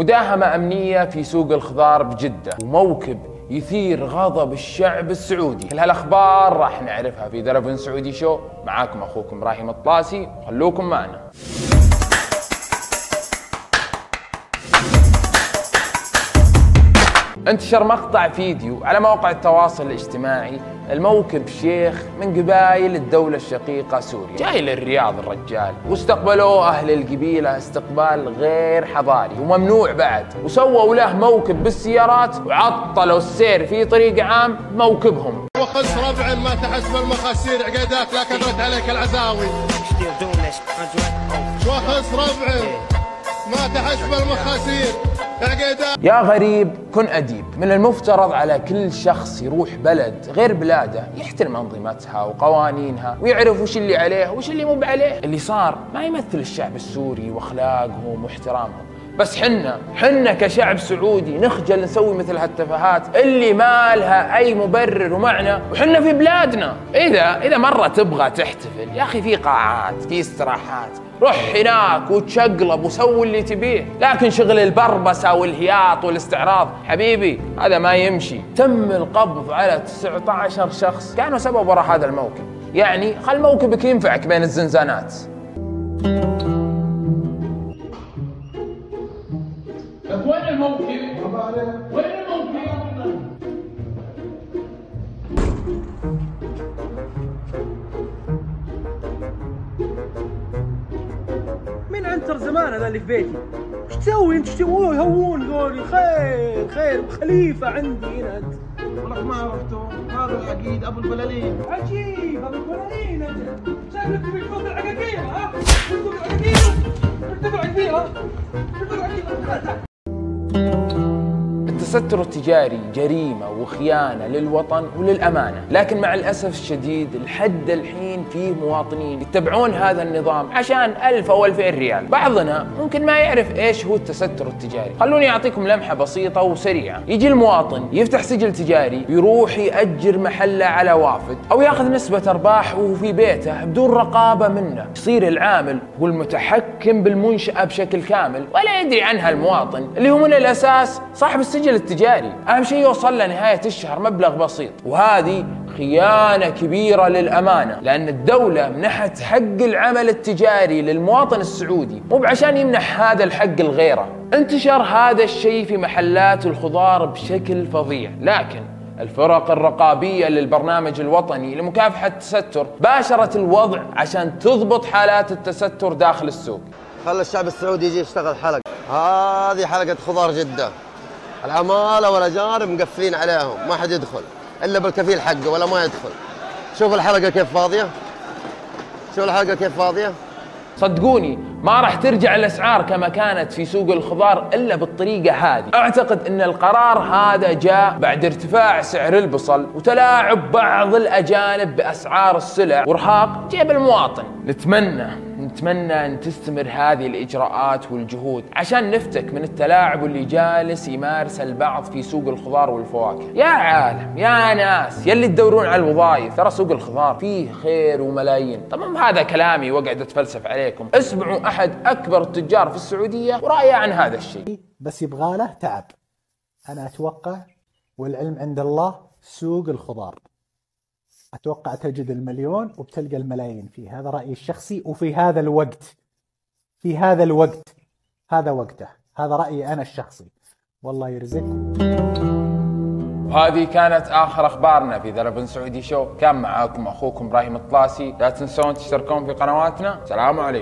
مداهمة أمنية في سوق الخضار بجدة وموكب يثير غضب الشعب السعودي. كل هالأخبار راح نعرفها في درب سعودي شو؟ معاكم أخوكم إبراهيم الطاسي خلوكم معنا. انتشر مقطع فيديو على مواقع التواصل الاجتماعي الموكب شيخ من قبائل الدولة الشقيقة سوريا. جاي للرياض الرجال. واستقبلوه أهل القبيلة استقبال غير حضاري وممنوع بعد. وسووا له موكب بالسيارات وعطلوا السير في طريق عام موكبهم وخلص ربع ما تحسب المخاسير عقيداك لا كثرت عليك العزاوي. وخلص ربع ما تحسب المخاسير. يا غريب كن أديب. من المفترض على كل شخص يروح بلد غير بلاده يحترم أنظمتها وقوانينها ويعرف وش اللي عليه وش اللي مو بعليه. اللي صار ما يمثل الشعب السوري وأخلاقهم واحترامهم. بس حنا حنا كشعب سعودي نخجل نسوي مثل هالتفاهات اللي ما لها أي مبرر ومعنى وحنا في بلادنا. إذا إذا مرة تبغى تحتفل يا أخي في قاعات في استراحات روح هناك وتشقلب وسوي اللي تبيه. لكن شغل البربسة والهياط والاستعراض حبيبي هذا ما يمشي. تم القبض على 19 شخص كانوا سبب وراء هذا الموكب يعني خل موكبك ينفعك بين الزنزانات. وين عنتر زمان هذا اللي في بيتي. وش تسوي؟ أنت تسوي يهون قولي خير خير. خليفة عندي هنا أنت. والله ما عرفته هذا العقيد أبو البلالين. عجيب أبو البلالين أنت. شكلك تبي تفوق العقاقير ها؟ تفوق العقاقير. ارتفع كبير التستر التجاري جريمة وخيانة للوطن وللأمانة. لكن مع الأسف الشديد لحد الحين فيه مواطنين يتبعون هذا النظام عشان ألف أو ألفين ريال. بعضنا ممكن ما يعرف إيش هو التستر التجاري. خلوني أعطيكم لمحة بسيطة وسريعة. يجي المواطن يفتح سجل تجاري يروح يأجر محله على وافد أو يأخذ نسبة أرباح وهو في بيته بدون رقابة منه. يصير العامل هو المتحكم بالمنشأة بشكل كامل ولا يدري عنها المواطن اللي هو من الأساس صاحب السجل التجاري. أهم شيء يوصل له نهاية الشهر مبلغ بسيط. وهذه خيانة كبيرة للأمانة لأن الدولة منحت حق العمل التجاري للمواطن السعودي. مو بعشان يمنح هذا الحق لغيره انتشر هذا الشيء في محلات الخضار بشكل فظيع. لكن الفرق الرقابية للبرنامج الوطني لمكافحة التستر باشرت الوضع عشان تضبط حالات التستر داخل السوق. خلى الشعب السعودي يجي يشتغل حلقة. هذه حلقة خضار جدة. العمالة والأجانب مقفلين عليهم ما حد يدخل إلا بالكفيل حقه ولا ما يدخل. شوف الحلقة كيف فاضية؟ شوف الحلقة كيف فاضية؟ صدقوني ما راح ترجع الأسعار كما كانت في سوق الخضار إلا بالطريقة هذه، أعتقد إن القرار هذا جاء بعد ارتفاع سعر البصل وتلاعب بعض الأجانب بأسعار السلع. وارهاق جيب المواطن، نتمنى نتمنى أن تستمر هذه الإجراءات والجهود عشان نفتك من التلاعب اللي جالس يمارس البعض في سوق الخضار والفواكه. يا عالم يا ناس يلي تدورون على الوظائف ترى سوق الخضار فيه خير وملايين، طبعا هذا كلامي واقعد أتفلسف عليكم، اسمعوا أحد أكبر التجار في السعودية ورأيه عن هذا الشيء. بس يبغى له تعب أنا أتوقع والعلم عند الله سوق الخضار أتوقع تجد المليون وبتلقى الملايين فيه. هذا رأيي الشخصي وفي هذا الوقت. في هذا الوقت. هذا وقته. هذا رأيي أنا الشخصي. والله يرزقكم وهذه كانت آخر أخبارنا في ذا سعودي شو. كان معاكم أخوكم إبراهيم الطلاسي. لا تنسون تشتركون في قنواتنا. سلام عليكم.